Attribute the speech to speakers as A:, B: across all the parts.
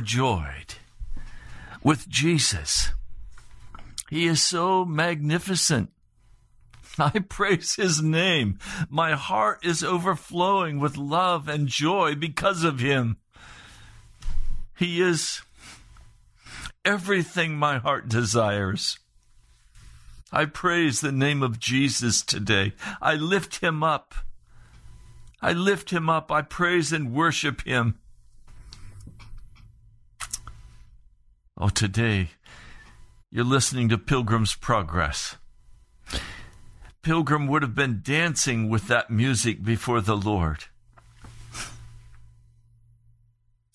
A: Overjoyed with Jesus. He is so magnificent. I praise his name. My heart is overflowing with love and joy because of him. He is everything my heart desires. I praise the name of Jesus today. I lift him up. I lift him up. I praise and worship him. Oh, today you're listening to Pilgrim's Progress. Pilgrim would have been dancing with that music before the Lord.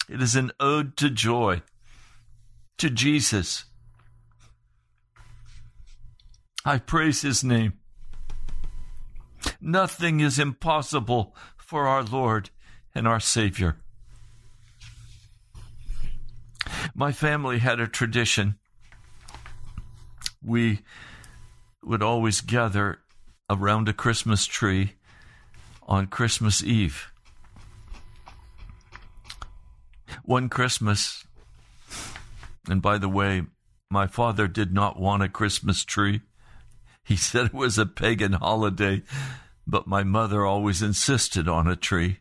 A: It is an ode to joy, to Jesus. I praise his name. Nothing is impossible for our Lord and our Savior. My family had a tradition. We would always gather around a Christmas tree on Christmas Eve. One Christmas, and by the way, my father did not want a Christmas tree. He said it was a pagan holiday, but my mother always insisted on a tree.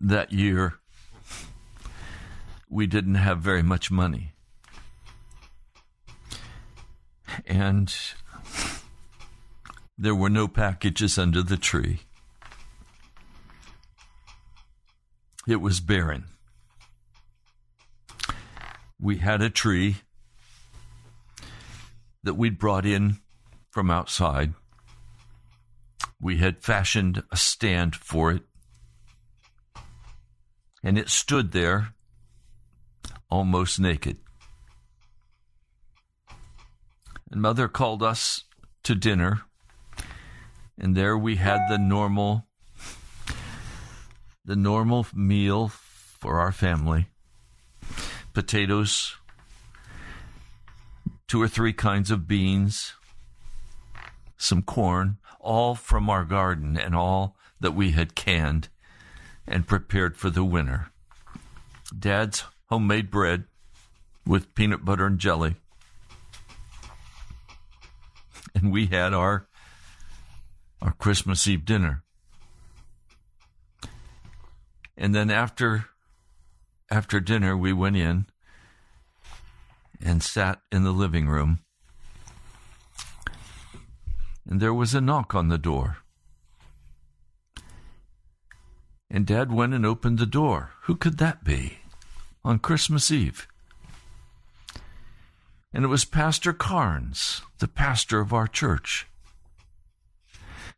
A: That year, we didn't have very much money. And there were no packages under the tree. It was barren. We had a tree that we'd brought in from outside. We had fashioned a stand for it. And it stood there almost naked. And Mother called us to dinner, and there we had the normal the normal meal for our family. Potatoes, two or three kinds of beans, some corn, all from our garden and all that we had canned and prepared for the winter. Dad's homemade bread with peanut butter and jelly. And we had our our Christmas Eve dinner. And then after after dinner we went in and sat in the living room. And there was a knock on the door. And Dad went and opened the door. Who could that be? On Christmas Eve. And it was Pastor Carnes, the pastor of our church.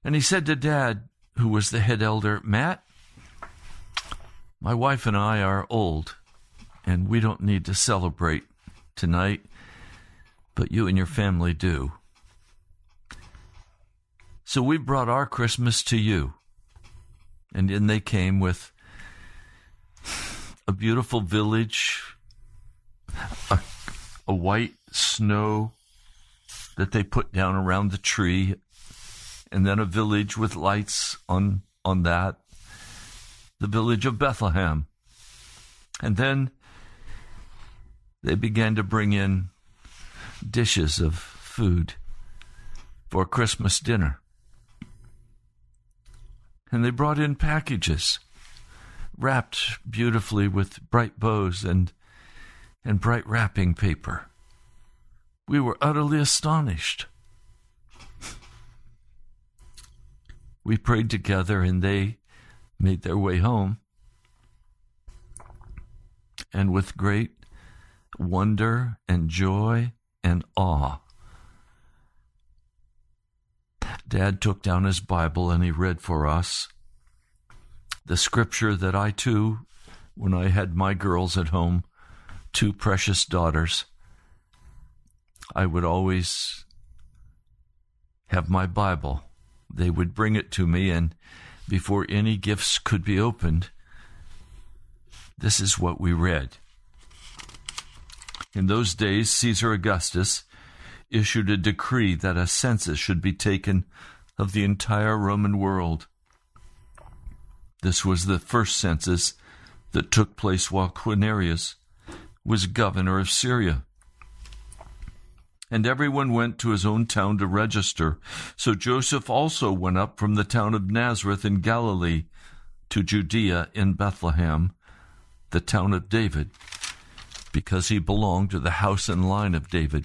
A: And he said to Dad, who was the head elder, Matt, my wife and I are old, and we don't need to celebrate tonight, but you and your family do. So we brought our Christmas to you. And in they came with a beautiful village, a, a white snow that they put down around the tree, and then a village with lights on, on that the village of Bethlehem. And then they began to bring in dishes of food for Christmas dinner. And they brought in packages wrapped beautifully with bright bows and, and bright wrapping paper. We were utterly astonished. We prayed together, and they made their way home. And with great wonder and joy and awe, Dad took down his Bible and he read for us the scripture that I too, when I had my girls at home, two precious daughters, I would always have my Bible. They would bring it to me, and before any gifts could be opened, this is what we read. In those days, Caesar Augustus issued a decree that a census should be taken of the entire Roman world. This was the first census that took place while Quirinius was governor of Syria and everyone went to his own town to register. So Joseph also went up from the town of Nazareth in Galilee to Judea in Bethlehem, the town of David, because he belonged to the house and line of David.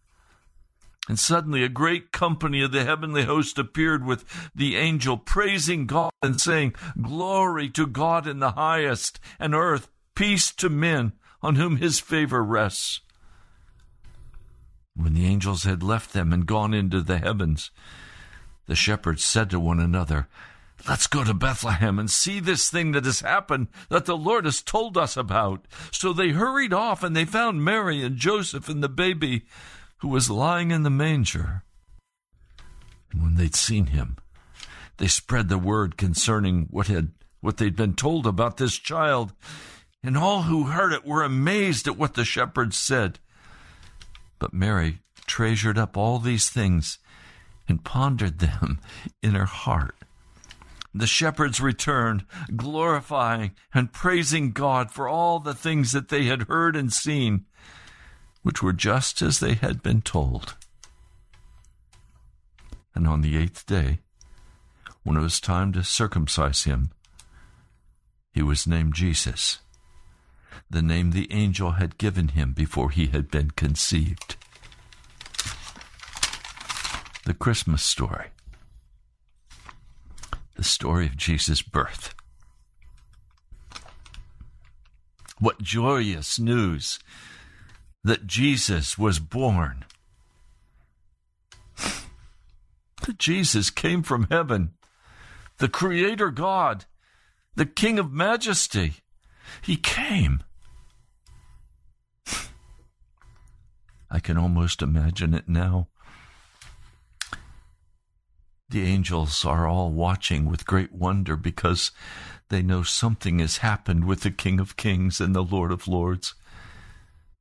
A: And suddenly a great company of the heavenly host appeared with the angel, praising God and saying, Glory to God in the highest, and earth peace to men on whom his favor rests. When the angels had left them and gone into the heavens, the shepherds said to one another, Let's go to Bethlehem and see this thing that has happened that the Lord has told us about. So they hurried off and they found Mary and Joseph and the baby who was lying in the manger. And when they'd seen him, they spread the word concerning what had what they'd been told about this child, and all who heard it were amazed at what the shepherds said. But Mary treasured up all these things and pondered them in her heart. The shepherds returned, glorifying and praising God for all the things that they had heard and seen, which were just as they had been told. And on the eighth day, when it was time to circumcise him, he was named Jesus, the name the angel had given him before he had been conceived. The Christmas story. The story of Jesus' birth. What joyous news that Jesus was born. That Jesus came from heaven, the Creator God, the King of Majesty. He came. I can almost imagine it now. The angels are all watching with great wonder because they know something has happened with the King of Kings and the Lord of Lords.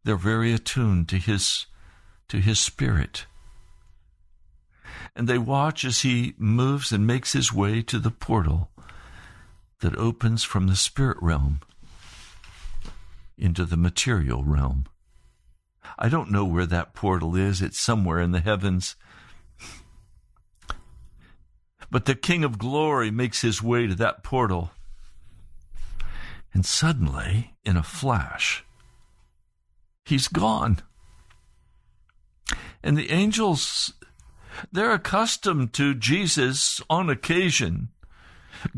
A: They're very attuned to his to his spirit. And they watch as he moves and makes his way to the portal that opens from the spirit realm into the material realm. I don't know where that portal is. It's somewhere in the heavens. But the King of Glory makes his way to that portal. And suddenly, in a flash, he's gone. And the angels, they're accustomed to Jesus on occasion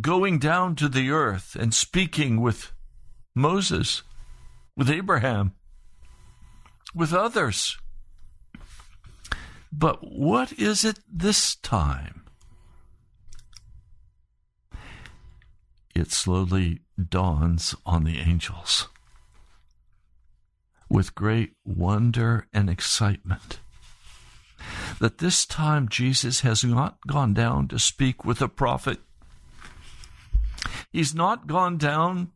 A: going down to the earth and speaking with Moses, with Abraham, with others. But what is it this time? It slowly dawns on the angels with great wonder and excitement that this time Jesus has not gone down to speak with a prophet. He's not gone down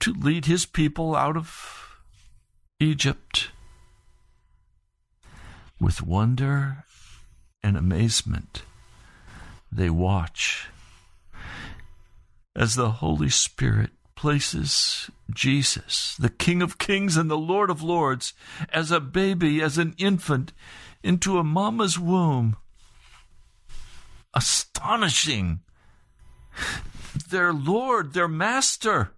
A: to lead his people out of Egypt. With wonder and amazement, they watch as the Holy Spirit places Jesus, the King of Kings and the Lord of Lords, as a baby, as an infant, into a mama's womb. Astonishing. Their Lord, their Master,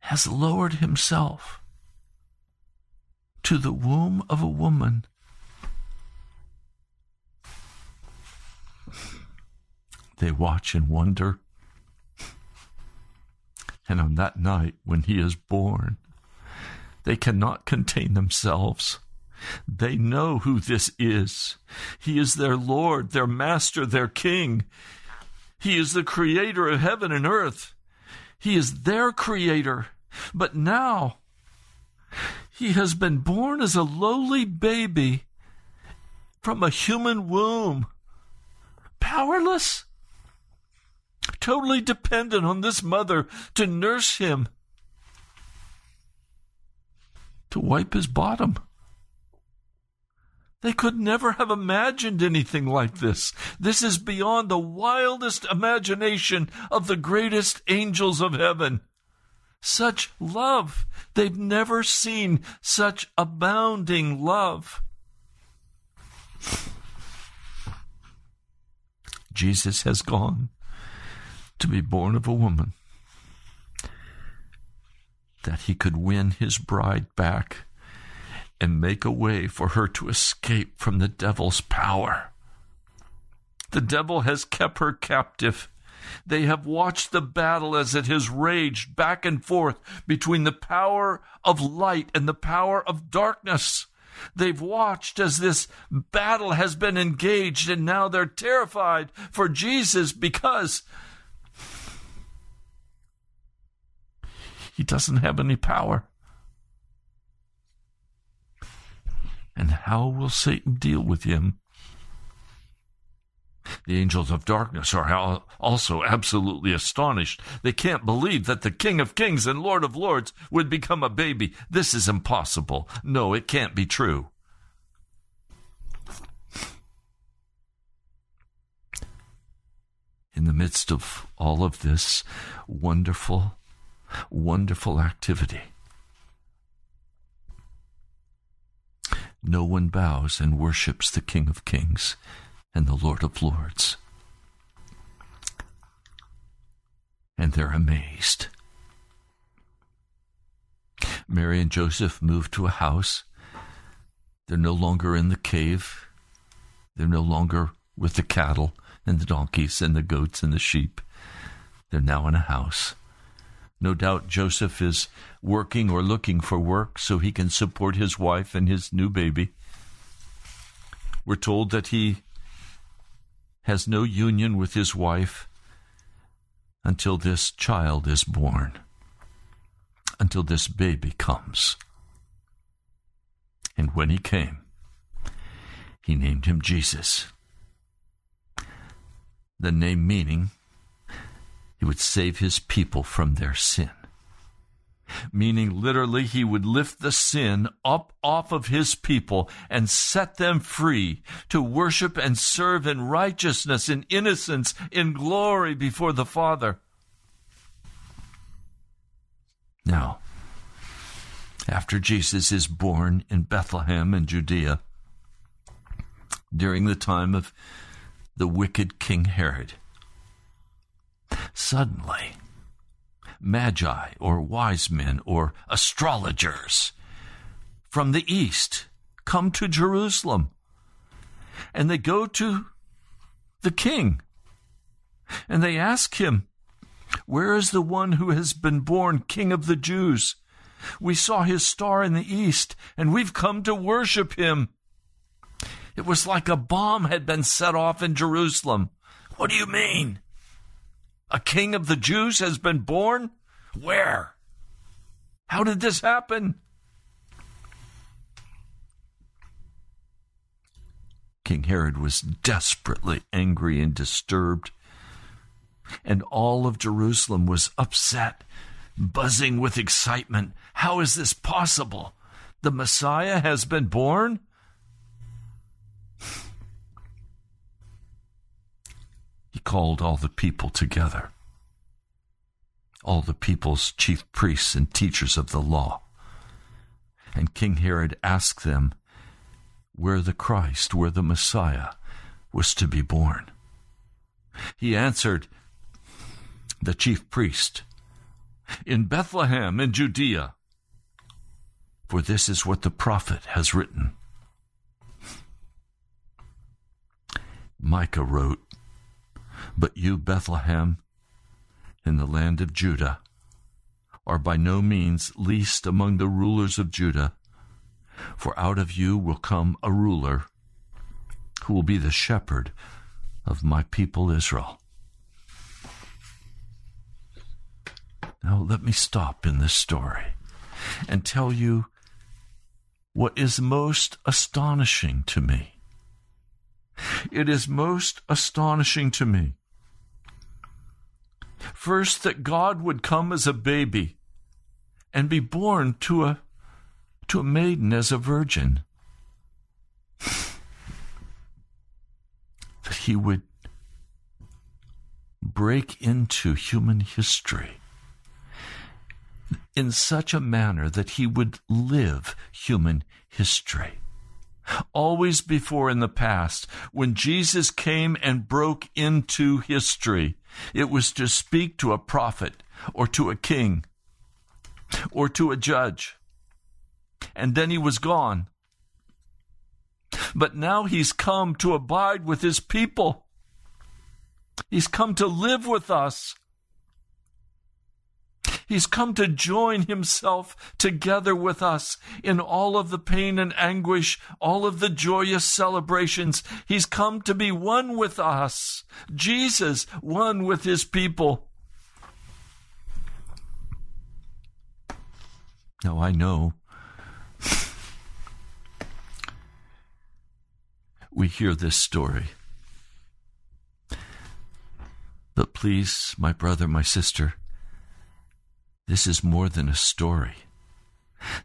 A: has lowered himself to the womb of a woman. They watch and wonder and on that night when he is born, they cannot contain themselves. They know who this is. He is their Lord, their Master, their King. He is the Creator of heaven and earth. He is their Creator. But now, He has been born as a lowly baby from a human womb, powerless totally dependent on this mother to nurse him, to wipe his bottom, They could never have imagined anything like this. This is beyond the wildest imagination of the greatest angels of heaven. Such love. They've never seen such abounding love. Jesus has gone to be born of a woman that he could win his bride back and make a way for her to escape from the devil's power. The devil has kept her captive. They have watched the battle as it has raged back and forth between the power of light and the power of darkness. They've watched as this battle has been engaged, and now they're terrified for Jesus because he doesn't have any power. And how will Satan deal with him? The angels of darkness are also absolutely astonished. They can't believe that the King of Kings and Lord of Lords would become a baby. This is impossible. No, it can't be true. In the midst of all of this wonderful, wonderful activity, no one bows and worships the King of Kings and the Lord of Lords. And they're amazed. Mary and Joseph move to a house. They're no longer in the cave. They're no longer with the cattle and the donkeys and the goats and the sheep. They're now in a house. No doubt Joseph is working or looking for work so he can support his wife and his new baby. We're told that he has no union with his wife until this child is born, until this baby comes. And when he came, he named him Jesus. The name meaning he would save his people from their sin. Meaning, literally, he would lift the sin up off of his people and set them free to worship and serve in righteousness, in innocence, in glory before the Father. Now, after Jesus is born in Bethlehem in Judea, during the time of the wicked King Herod, Suddenly, magi or wise men or astrologers from the east come to Jerusalem and they go to the king and they ask him, Where is the one who has been born king of the Jews? We saw his star in the east and we've come to worship him. It was like a bomb had been set off in Jerusalem. What do you mean? A king of the Jews has been born? Where? How did this happen? King Herod was desperately angry and disturbed, and all of Jerusalem was upset, buzzing with excitement. How is this possible? The Messiah has been born? Called all the people together, all the people's chief priests and teachers of the law. And King Herod asked them where the Christ, where the Messiah was to be born. He answered, the chief priest, in Bethlehem in Judea, for this is what the prophet has written. Micah wrote, but you, Bethlehem, in the land of Judah, are by no means least among the rulers of Judah, for out of you will come a ruler who will be the shepherd of my people Israel. Now, let me stop in this story and tell you what is most astonishing to me. It is most astonishing to me First, that God would come as a baby and be born to a, to a maiden as a virgin. That he would break into human history in such a manner that he would live human history. Always before in the past, when Jesus came and broke into history, it was to speak to a prophet or to a king or to a judge. And then he was gone. But now he's come to abide with his people. He's come to live with us. He's come to join himself together with us in all of the pain and anguish, all of the joyous celebrations. He's come to be one with us. Jesus, one with his people. Now I know we hear this story. But please, my brother, my sister, this is more than a story.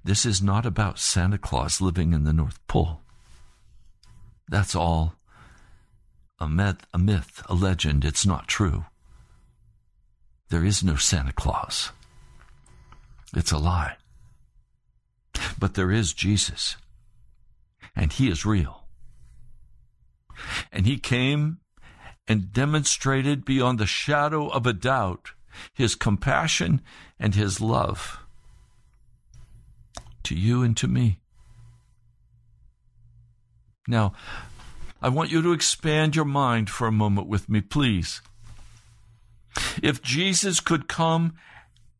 A: This is not about Santa Claus living in the North Pole. That's all a myth, a myth, a legend. It's not true. There is no Santa Claus. It's a lie. But there is Jesus. And he is real. And he came and demonstrated beyond the shadow of a doubt his compassion and his love to you and to me. Now, I want you to expand your mind for a moment with me, please. If Jesus could come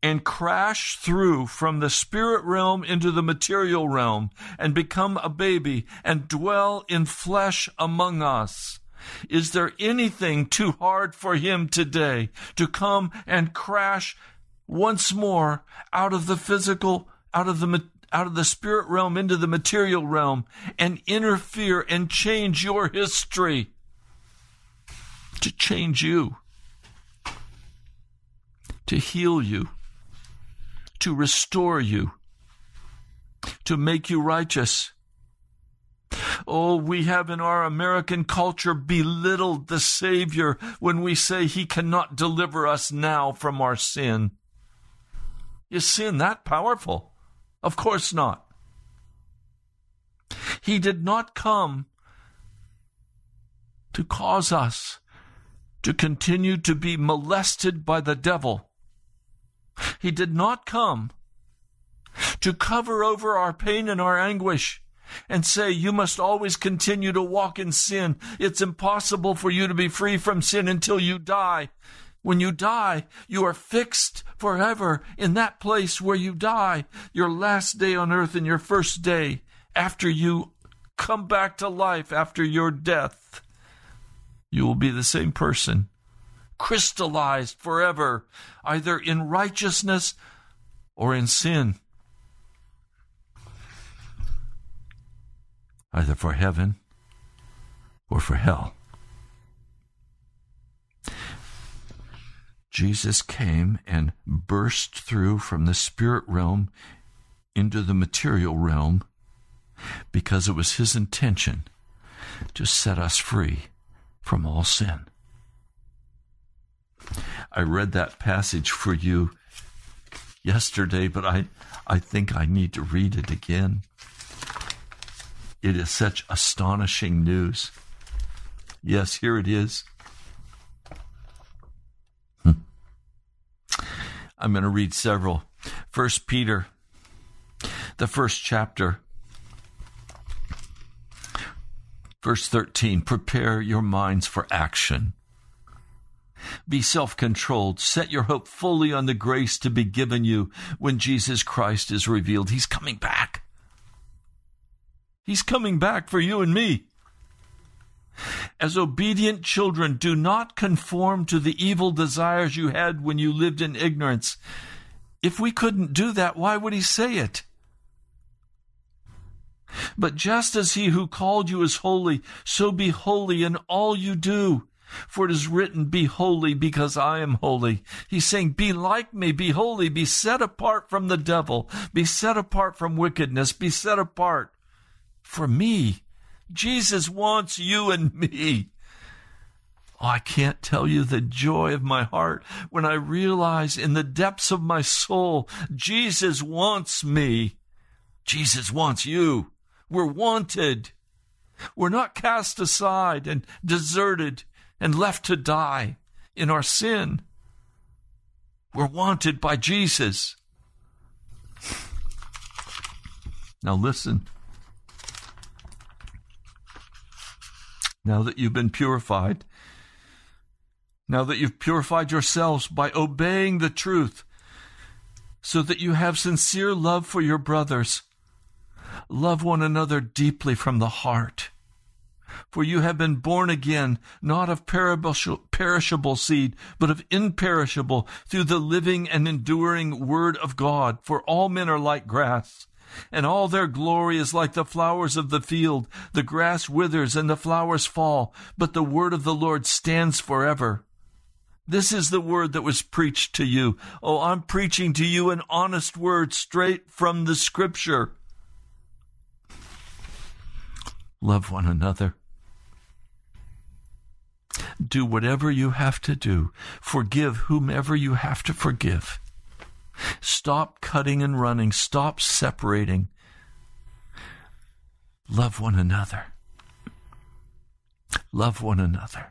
A: and crash through from the spirit realm into the material realm and become a baby and dwell in flesh among us, is there anything too hard for him today to come and crash once more out of the physical, out of the out of the spirit realm into the material realm and interfere and change your history? To change you. To heal you. To restore you. To make you righteous Oh, we have in our American culture belittled the Savior when we say he cannot deliver us now from our sin. Is sin that powerful? Of course not. He did not come to cause us to continue to be molested by the devil. He did not come to cover over our pain and our anguish and say, You must always continue to walk in sin. It's impossible for you to be free from sin until you die. When you die, you are fixed forever in that place where you die, your last day on earth and your first day after you come back to life after your death. You will be the same person, crystallized forever, either in righteousness or in sin. Either for heaven or for hell. Jesus came and burst through from the spirit realm into the material realm because it was his intention to set us free from all sin. I read that passage for you yesterday, but I, I think I need to read it again. It is such astonishing news. Yes, here it is. Hmm. I'm going to read several. First Peter, the first chapter, verse 13 Prepare your minds for action. Be self controlled. Set your hope fully on the grace to be given you when Jesus Christ is revealed. He's coming back. He's coming back for you and me. As obedient children, do not conform to the evil desires you had when you lived in ignorance. If we couldn't do that, why would he say it? But just as he who called you is holy, so be holy in all you do. For it is written, Be holy because I am holy. He's saying, Be like me, be holy, be set apart from the devil, be set apart from wickedness, be set apart for me. Jesus wants you and me Oh, I can't tell you the joy of my heart when I realize in the depths of my soul, Jesus wants me. Jesus wants you. We're wanted. We're not cast aside and deserted and left to die in our sin. We're wanted by Jesus. Now listen. Now that you've been purified, now that you've purified yourselves by obeying the truth, so that you have sincere love for your brothers, love one another deeply from the heart. For you have been born again, not of perishable seed, but of imperishable, through the living and enduring Word of God. For all men are like grass, and all their glory is like the flowers of the field. The grass withers and the flowers fall, but the Word of the Lord stands forever. This is the word that was preached to you. Oh, I'm preaching to you an honest word straight from the scripture. Love one another. Do whatever you have to do. Forgive whomever you have to forgive. Stop cutting and running. Stop separating. Love one another. Love one another.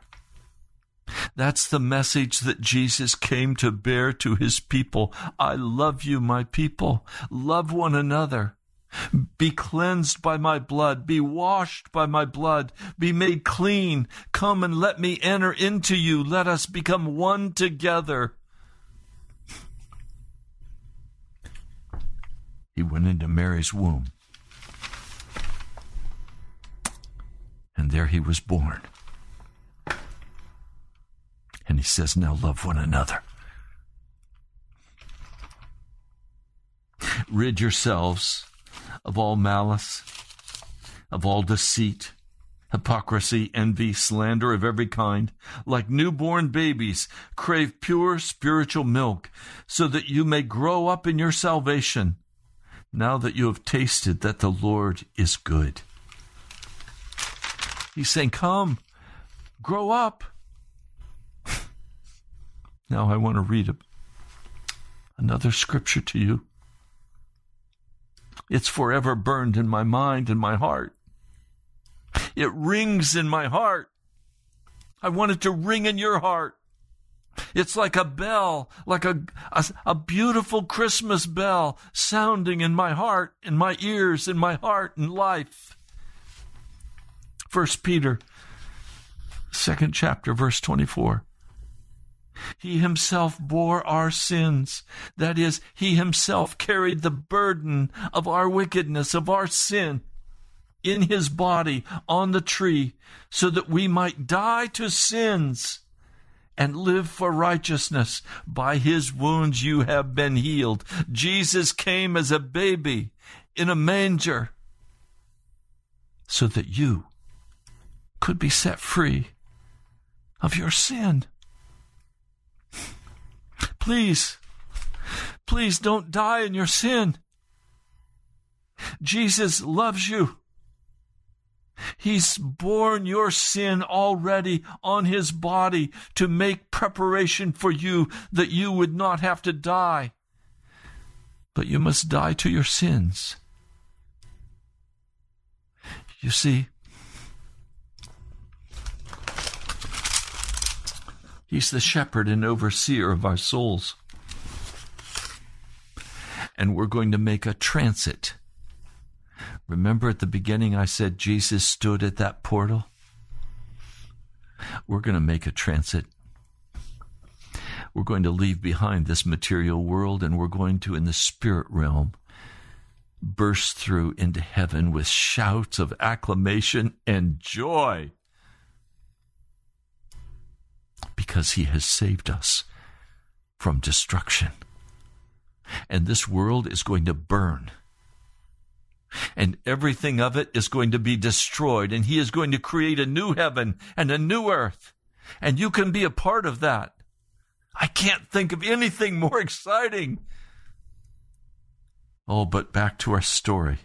A: That's the message that Jesus came to bear to his people. I love you, my people. Love one another. Be cleansed by my blood. Be washed by my blood. Be made clean. Come and let me enter into you. Let us become one together. He went into Mary's womb. And there he was born. And he says, Now love one another. Rid yourselves of all malice, of all deceit, hypocrisy, envy, slander of every kind. Like newborn babies, crave pure spiritual milk, so that you may grow up in your salvation, now that you have tasted that the Lord is good. He's saying, Come, grow up. Now I want to read a, another scripture to you. It's forever burned in my mind and my heart. It rings in my heart. I want it to ring in your heart. It's like a bell, like a, a, a, beautiful Christmas bell sounding in my heart, in my ears, in my heart, in life. First Peter, second chapter, verse 24. He himself bore our sins. That is, he himself carried the burden of our wickedness, of our sin, in his body on the tree, so that we might die to sins and live for righteousness. By his wounds you have been healed. Jesus came as a baby in a manger so that you could be set free of your sin. Please, please don't die in your sin. Jesus loves you. He's borne your sin already on his body to make preparation for you that you would not have to die. But you must die to your sins. You see, He's the shepherd and overseer of our souls. And we're going to make a transit. Remember at the beginning I said Jesus stood at that portal? We're going to make a transit. We're going to leave behind this material world and we're going to, in the spirit realm, burst through into heaven with shouts of acclamation and joy because he has saved us from destruction. And this world is going to burn. And everything of it is going to be destroyed. And he is going to create a new heaven and a new earth. And you can be a part of that. I can't think of anything more exciting. Oh, but back to our story.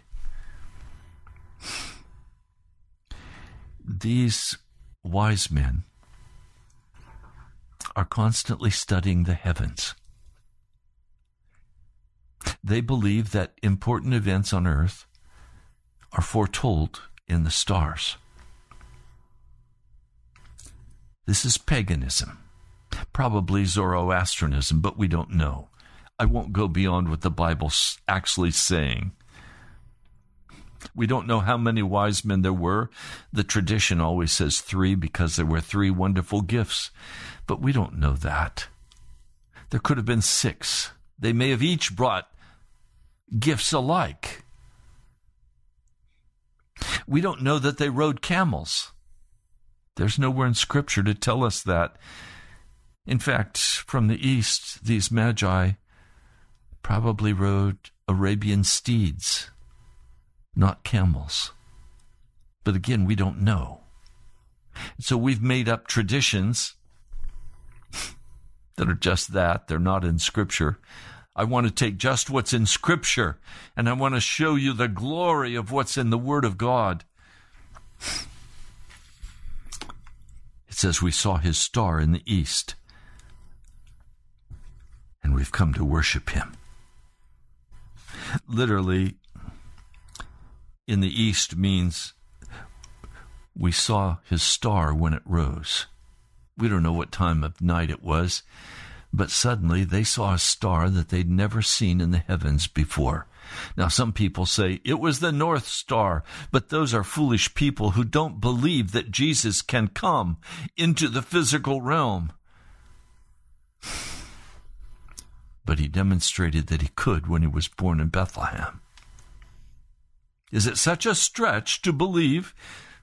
A: These wise men are constantly studying the heavens. They believe that important events on earth are foretold in the stars. This is paganism, probably Zoroastrianism, but we don't know. I won't go beyond what the Bible's actually saying. We don't know how many wise men there were. The tradition always says three because there were three wonderful gifts, but we don't know that. There could have been six. They may have each brought gifts alike. We don't know that they rode camels. There's nowhere in Scripture to tell us that. In fact, from the east, these magi probably rode Arabian steeds, not camels. But again, we don't know. So we've made up traditions that are just that. They're not in Scripture. I want to take just what's in Scripture and I want to show you the glory of what's in the Word of God. It says, We saw his star in the east, and we've come to worship him. Literally, in the east means we saw his star when it rose. We don't know what time of night it was, but suddenly they saw a star that they'd never seen in the heavens before. Now, some people say it was the North Star, but those are foolish people who don't believe that Jesus can come into the physical realm. But he demonstrated that he could when he was born in Bethlehem. Is it such a stretch to believe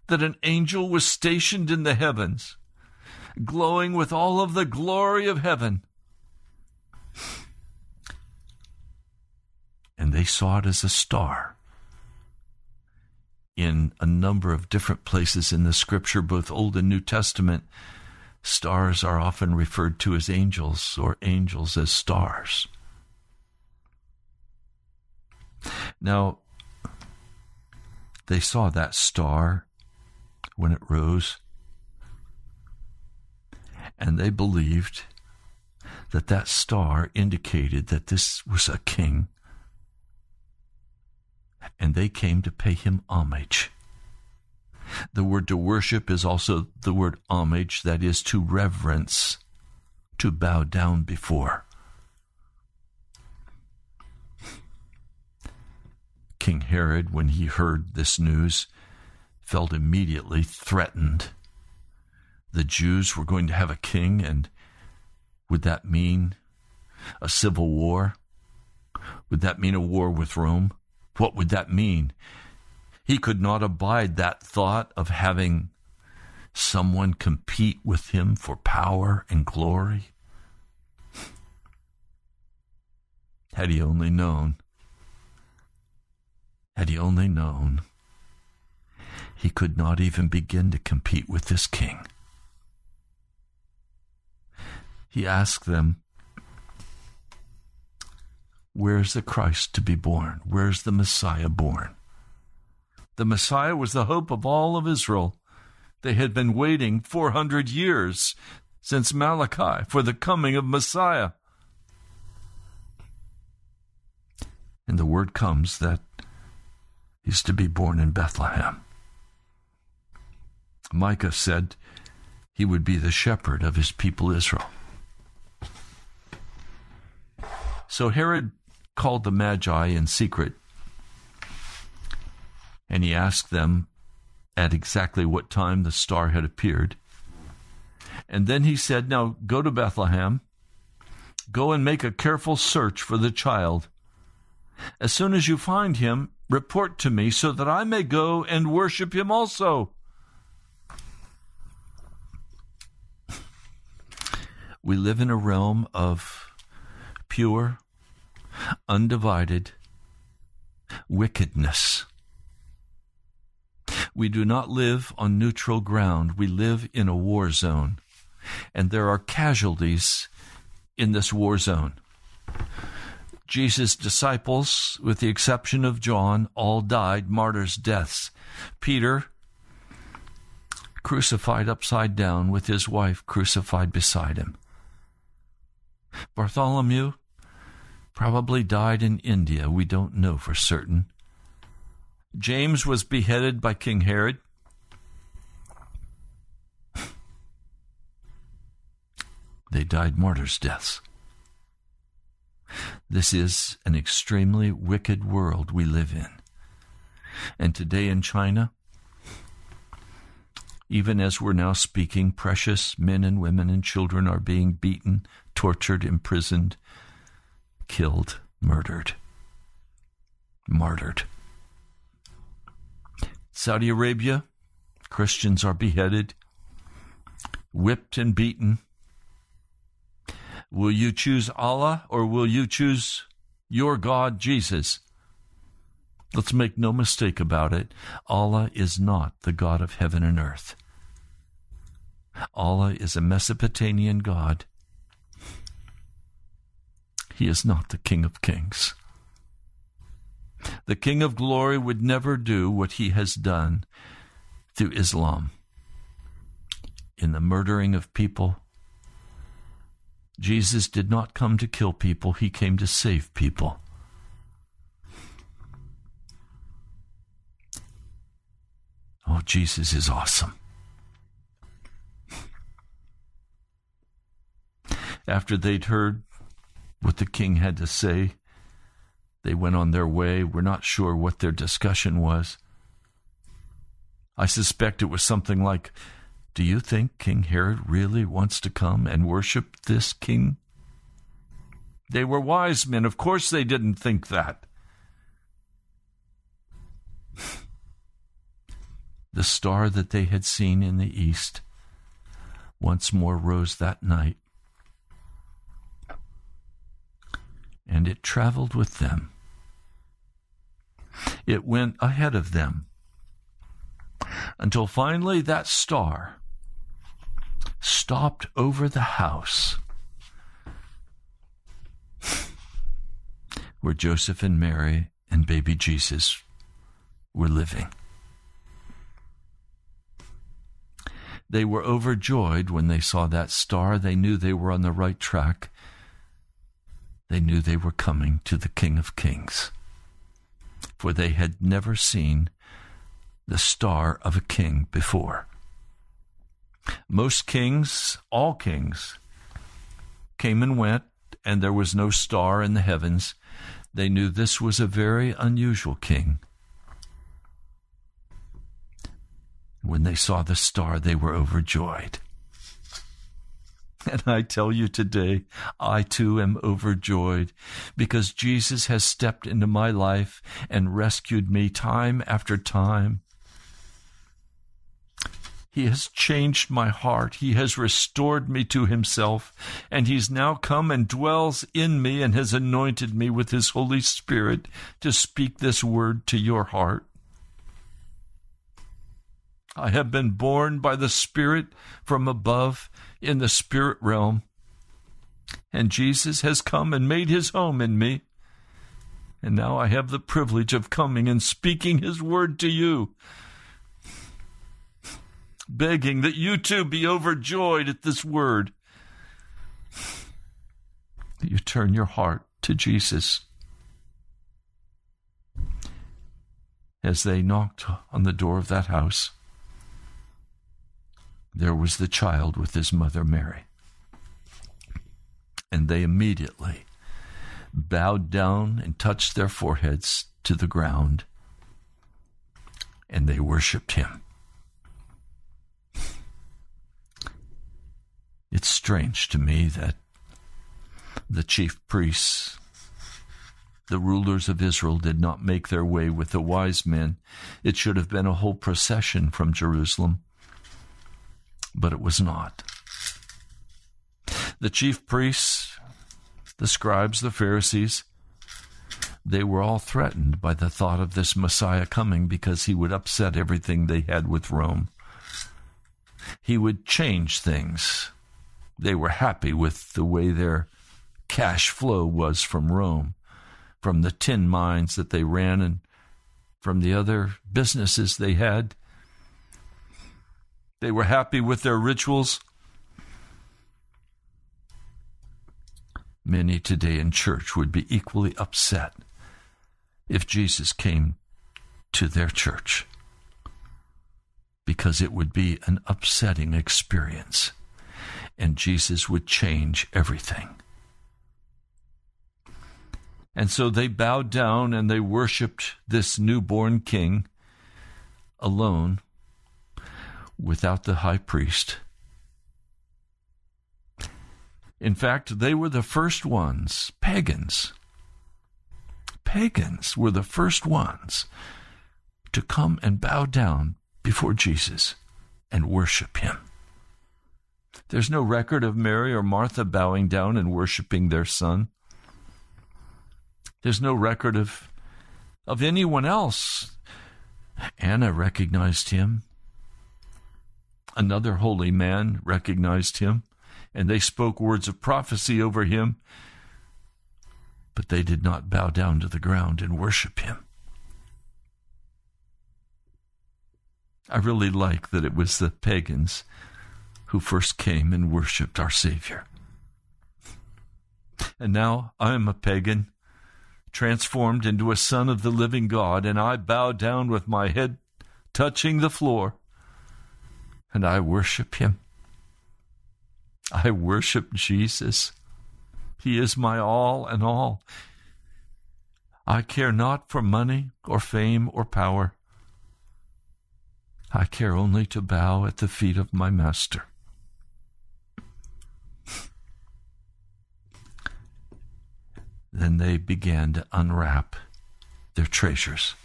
A: that an angel was stationed in the heavens, glowing with all of the glory of heaven? And they saw it as a star. In a number of different places in the scripture, both Old and New Testament, stars are often referred to as angels or angels as stars. Now, they saw that star when it rose, and they believed that that star indicated that this was a king and they came to pay him homage. The word to worship is also the word homage, that is to reverence, to bow down before. King Herod, when he heard this news, felt immediately threatened. The Jews were going to have a king, and would that mean a civil war? Would that mean a war with Rome? What would that mean? He could not abide that thought of having someone compete with him for power and glory. Had he only known, had he only known, he could not even begin to compete with this king. He asked them, Where's the Christ to be born? Where's the Messiah born? The Messiah was the hope of all of Israel. They had been waiting 400 years since Malachi for the coming of Messiah. And the word comes that he's to be born in Bethlehem. Micah said he would be the shepherd of his people Israel. So Herod called the Magi in secret, and he asked them at exactly what time the star had appeared. And then he said, Now go to Bethlehem, go and make a careful search for the child. As soon as you find him, report to me so that I may go and worship him also. We live in a realm of pure, undivided wickedness. We do not live on neutral ground. We live in a war zone. And there are casualties in this war zone. Jesus' disciples, with the exception of John, all died martyrs' deaths. Peter, crucified upside down with his wife crucified beside him. Bartholomew probably died in India. We don't know for certain. James was beheaded by King Herod. They died martyrs' deaths. This is an extremely wicked world we live in. And today in China, even as we're now speaking, precious men and women and children are being beaten, tortured, imprisoned, killed, murdered, martyred. Saudi Arabia, Christians are beheaded, whipped and beaten. Will you choose Allah or will you choose your God, Jesus? Let's make no mistake about it. Allah is not the God of heaven and earth. Allah is a Mesopotamian God. He is not the King of Kings. The King of Glory would never do what he has done through Islam in the murdering of people. Jesus did not come to kill people, he came to save people. Oh, Jesus is awesome. After they'd heard what the king had to say, they went on their way. We're not sure what their discussion was. I suspect it was something like Do you think King Herod really wants to come and worship this king? They were wise men. Of course, they didn't think that. the star that they had seen in the east once more rose that night and it traveled with them. It went ahead of them until finally that star stopped over the house where Joseph and Mary and baby Jesus were living. They were overjoyed when they saw that star. They knew they were on the right track they knew they were coming to the King of Kings, for they had never seen the star of a king before. Most kings, all kings, came and went, and there was no star in the heavens. They knew this was a very unusual king. When they saw the star, they were overjoyed. And I tell you today, I too am overjoyed because Jesus has stepped into my life and rescued me time after time. He has changed my heart. He has restored me to himself, and he's now come and dwells in me and has anointed me with his Holy Spirit to speak this word to your heart. I have been born by the Spirit from above in the spirit realm. And Jesus has come and made his home in me. And now I have the privilege of coming and speaking his word to you, begging that you too be overjoyed at this word. That you turn your heart to Jesus. As they knocked on the door of that house, there was the child with his mother Mary. And they immediately bowed down and touched their foreheads to the ground, and they worshiped him. It's strange to me that the chief priests, the rulers of Israel, did not make their way with the wise men. It should have been a whole procession from Jerusalem but it was not. The chief priests, the scribes, the Pharisees, they were all threatened by the thought of this Messiah coming because he would upset everything they had with Rome. He would change things. They were happy with the way their cash flow was from Rome, from the tin mines that they ran and from the other businesses they had. They were happy with their rituals. Many today in church would be equally upset if Jesus came to their church because it would be an upsetting experience and Jesus would change everything. And so they bowed down and they worshiped this newborn king alone without the high priest. In fact, they were the first ones, pagans. Pagans were the first ones to come and bow down before Jesus and worship him. There's no record of Mary or Martha bowing down and worshiping their son. There's no record of, of anyone else. Anna recognized him. Another holy man recognized him and they spoke words of prophecy over him, but they did not bow down to the ground and worship him. I really like that it was the pagans who first came and worshiped our Savior. And now I am a pagan, transformed into a son of the living God, and I bow down with my head touching the floor, and I worship him. I worship Jesus. He is my all and all. I care not for money or fame or power. I care only to bow at the feet of my Master. then they began to unwrap their treasures.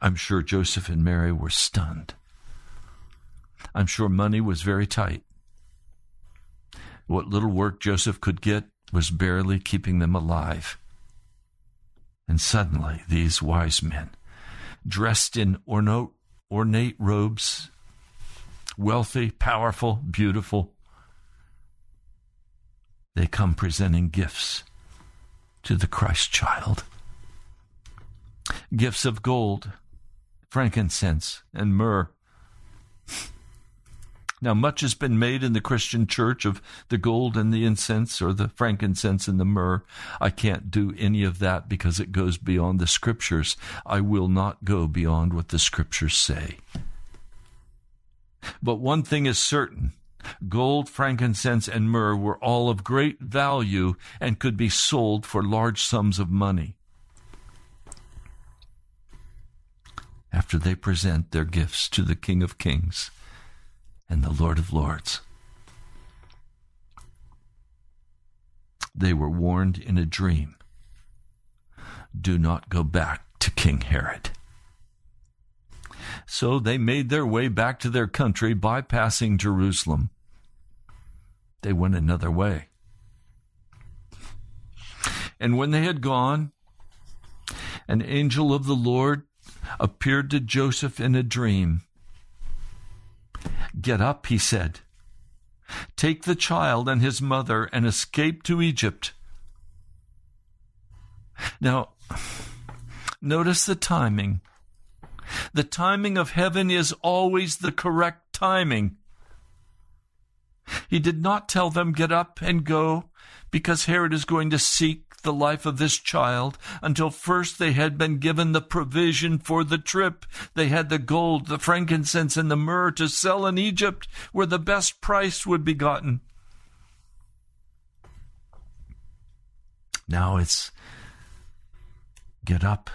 A: I'm sure Joseph and Mary were stunned. I'm sure money was very tight. What little work Joseph could get was barely keeping them alive. And suddenly, these wise men, dressed in ornate, robes, wealthy, powerful, beautiful, they come presenting gifts to the Christ child. Gifts of gold, frankincense, and myrrh. Now, much has been made in the Christian church of the gold and the incense or the frankincense and the myrrh. I can't do any of that because it goes beyond the scriptures. I will not go beyond what the scriptures say. But one thing is certain gold, frankincense, and myrrh were all of great value and could be sold for large sums of money. After they present their gifts to the King of Kings, and the Lord of Lords. They were warned in a dream do not go back to King Herod. So they made their way back to their country, bypassing Jerusalem. They went another way. And when they had gone, an angel of the Lord appeared to Joseph in a dream Get up, he said. Take the child and his mother and escape to Egypt. Now, notice the timing. The timing of heaven is always the correct timing. He did not tell them, Get up and go, because Herod is going to seek the life of this child until first they had been given the provision for the trip. They had the gold, the frankincense, and the myrrh to sell in Egypt, where the best price would be gotten. Now it's get up.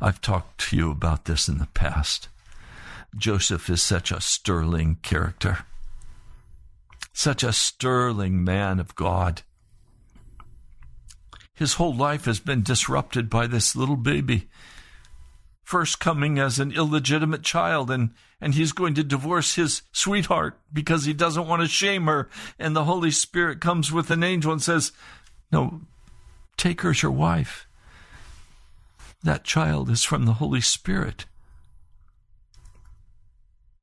A: I've talked to you about this in the past. Joseph is such a sterling character, such a sterling man of God. His whole life has been disrupted by this little baby. First coming as an illegitimate child, and, and he's going to divorce his sweetheart because he doesn't want to shame her. And the Holy Spirit comes with an angel and says, No, take her as your wife. That child is from the Holy Spirit.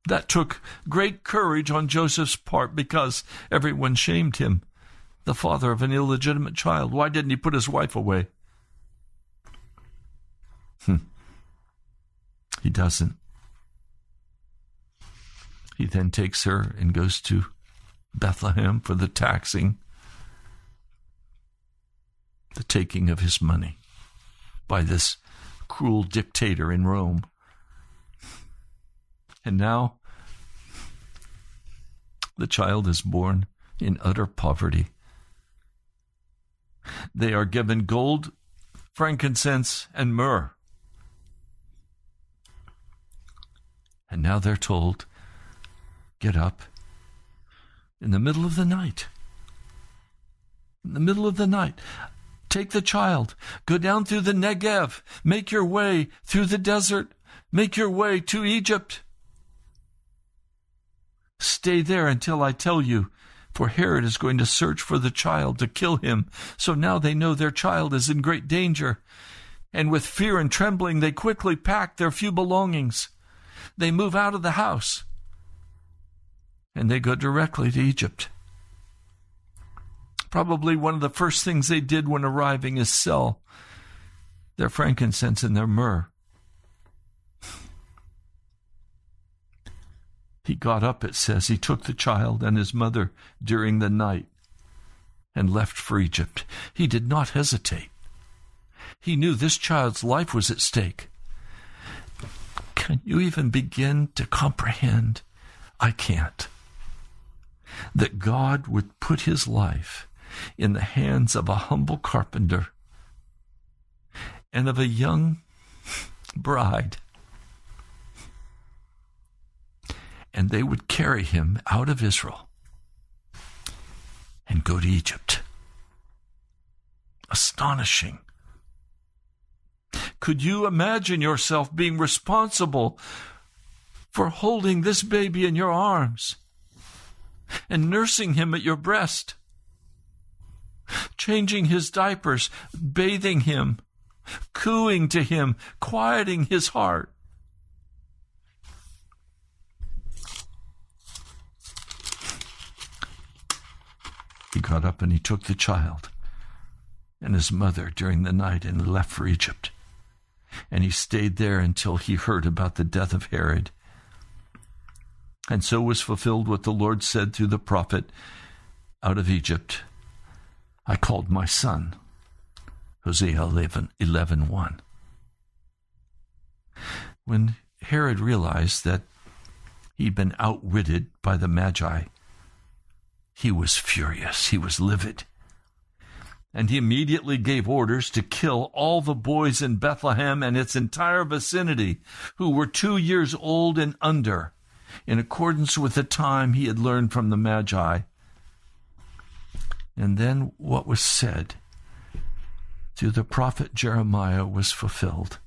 A: That took great courage on Joseph's part because everyone shamed him the father of an illegitimate child. Why didn't he put his wife away? Hmm. He doesn't. He then takes her and goes to Bethlehem for the taxing. the taking of his money by this cruel dictator in Rome. And now the child is born in utter poverty. They are given gold, frankincense, and myrrh. And now they're told, get up in the middle of the night. In the middle of the night, take the child, go down through the Negev, make your way through the desert, make your way to Egypt. Stay there until I tell you, for Herod is going to search for the child to kill him. So now they know their child is in great danger. And with fear and trembling, they quickly pack their few belongings. They move out of the house and they go directly to Egypt. Probably one of the first things they did when arriving is sell their frankincense and their myrrh. He got up, it says. He took the child and his mother during the night and left for Egypt. He did not hesitate. He knew this child's life was at stake. Can you even begin to comprehend? I can't that God would put his life in the hands of a humble carpenter and of a young bride. And they would carry him out of Israel and go to Egypt. Astonishing. Could you imagine yourself being responsible for holding this baby in your arms? and nursing him at your breast, changing his diapers, bathing him, cooing to him, quieting his heart. He got up and he took the child and his mother during the night and left for Egypt. And he stayed there until he heard about the death of Herod and so was fulfilled what the Lord said through the prophet out of Egypt. I called my son. Hosea 11, 11 1. When Herod realized that he'd been outwitted by the Magi, he was furious. He was livid. And he immediately gave orders to kill all the boys in Bethlehem and its entire vicinity who were two years old and under in accordance with the time he had learned from the Magi. And then what was said through the prophet Jeremiah was fulfilled.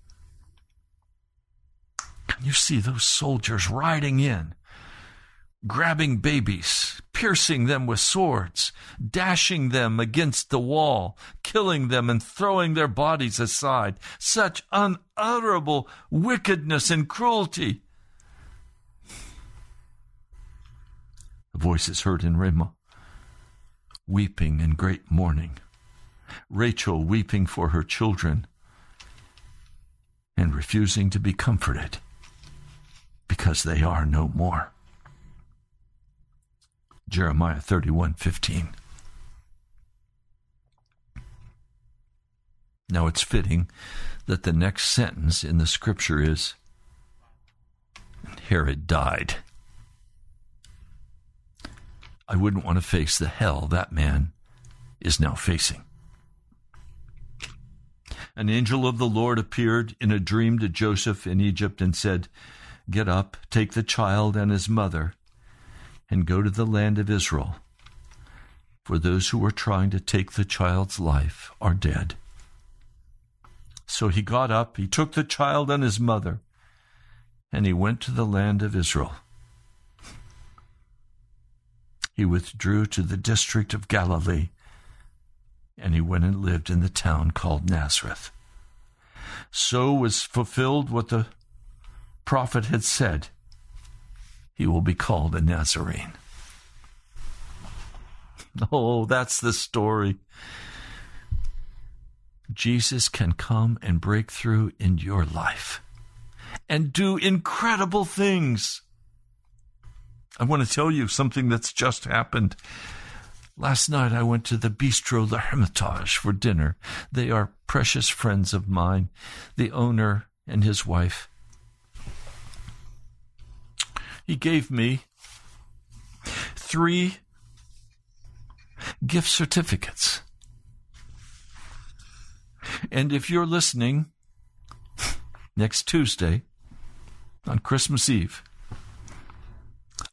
A: You see those soldiers riding in, grabbing babies, piercing them with swords, dashing them against the wall, killing them and throwing their bodies aside? Such unutterable wickedness and cruelty. voices heard in Ramah, weeping in great mourning. Rachel weeping for her children and refusing to be comforted because they are no more. Jeremiah 31:15. Now it's fitting that the next sentence in the scripture is Herod died. I wouldn't want to face the hell that man is now facing. An angel of the Lord appeared in a dream to Joseph in Egypt and said, Get up, take the child and his mother, and go to the land of Israel, for those who are trying to take the child's life are dead. So he got up, he took the child and his mother, and he went to the land of Israel he withdrew to the district of Galilee, and he went and lived in the town called Nazareth. So was fulfilled what the prophet had said he will be called a Nazarene. Oh, that's the story. Jesus can come and break through in your life and do incredible things. I want to tell you something that's just happened. Last night I went to the Bistro Le Hermitage for dinner. They are precious friends of mine, the owner and his wife. He gave me three gift certificates. And if you're listening next Tuesday on Christmas Eve,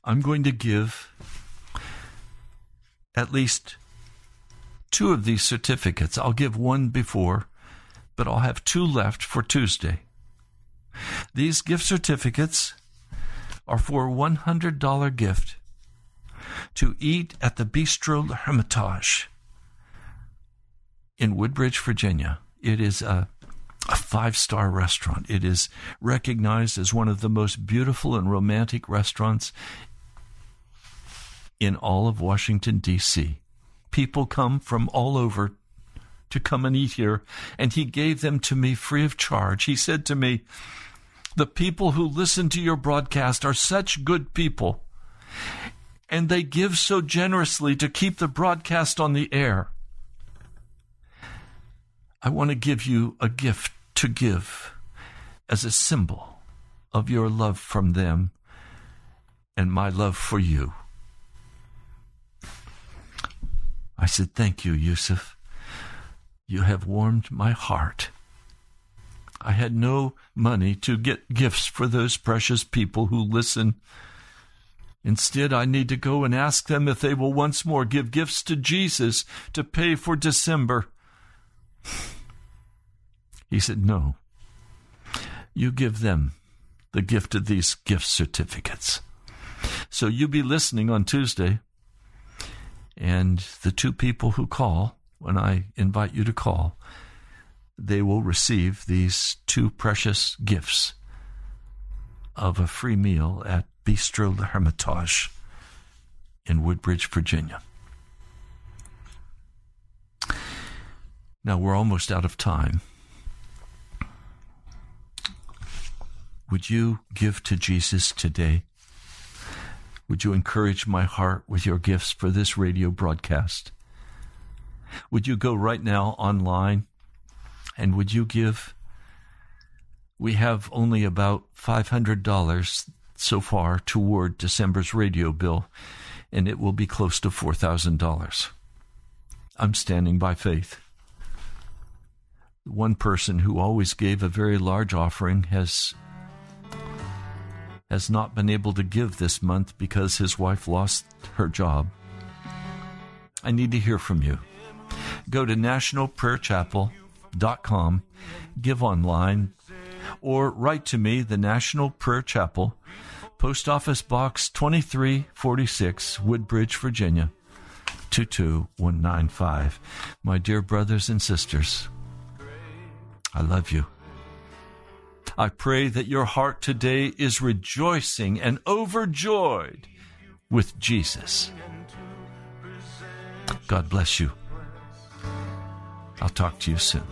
A: I'm going to give at least two of these certificates. I'll give one before, but I'll have two left for Tuesday. These gift certificates are for a $100 gift to eat at the Bistro Hermitage in Woodbridge, Virginia. It is a, a five star restaurant. It is recognized as one of the most beautiful and romantic restaurants in all of Washington, D.C. People come from all over to come and eat here, and he gave them to me free of charge. He said to me, The people who listen to your broadcast are such good people, and they give so generously to keep the broadcast on the air. I want to give you a gift to give as a symbol of your love from them and my love for you. I said, Thank you, Yusuf. You have warmed my heart. I had no money to get gifts for those precious people who listen. Instead, I need to go and ask them if they will once more give gifts to Jesus to pay for December. He said, No. You give them the gift of these gift certificates. So you be listening on Tuesday and the two people who call, when I invite you to call, they will receive these two precious gifts of a free meal at Bistro Le Hermitage in Woodbridge, Virginia. Now we're almost out of time. Would you give to Jesus today? Would you encourage my heart with your gifts for this radio broadcast? Would you go right now online and would you give? We have only about $500 so far toward December's radio bill, and it will be close to $4,000. I'm standing by faith. One person who always gave a very large offering has has not been able to give this month because his wife lost her job. I need to hear from you. Go to nationalprayerchapel.com, give online, or write to me, the National Prayer Chapel, Post Office Box 2346, Woodbridge, Virginia 22195. My dear brothers and sisters, I love you. I pray that your heart today is rejoicing and overjoyed with Jesus. God bless you. I'll talk to you soon.